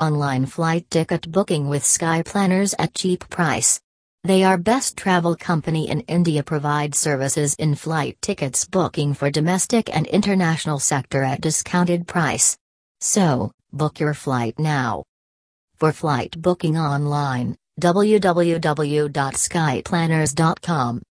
online flight ticket booking with Sky Planners at cheap price. They are best travel company in India provide services in flight tickets booking for domestic and international sector at discounted price. So, book your flight now. For flight booking online, www.skyplanners.com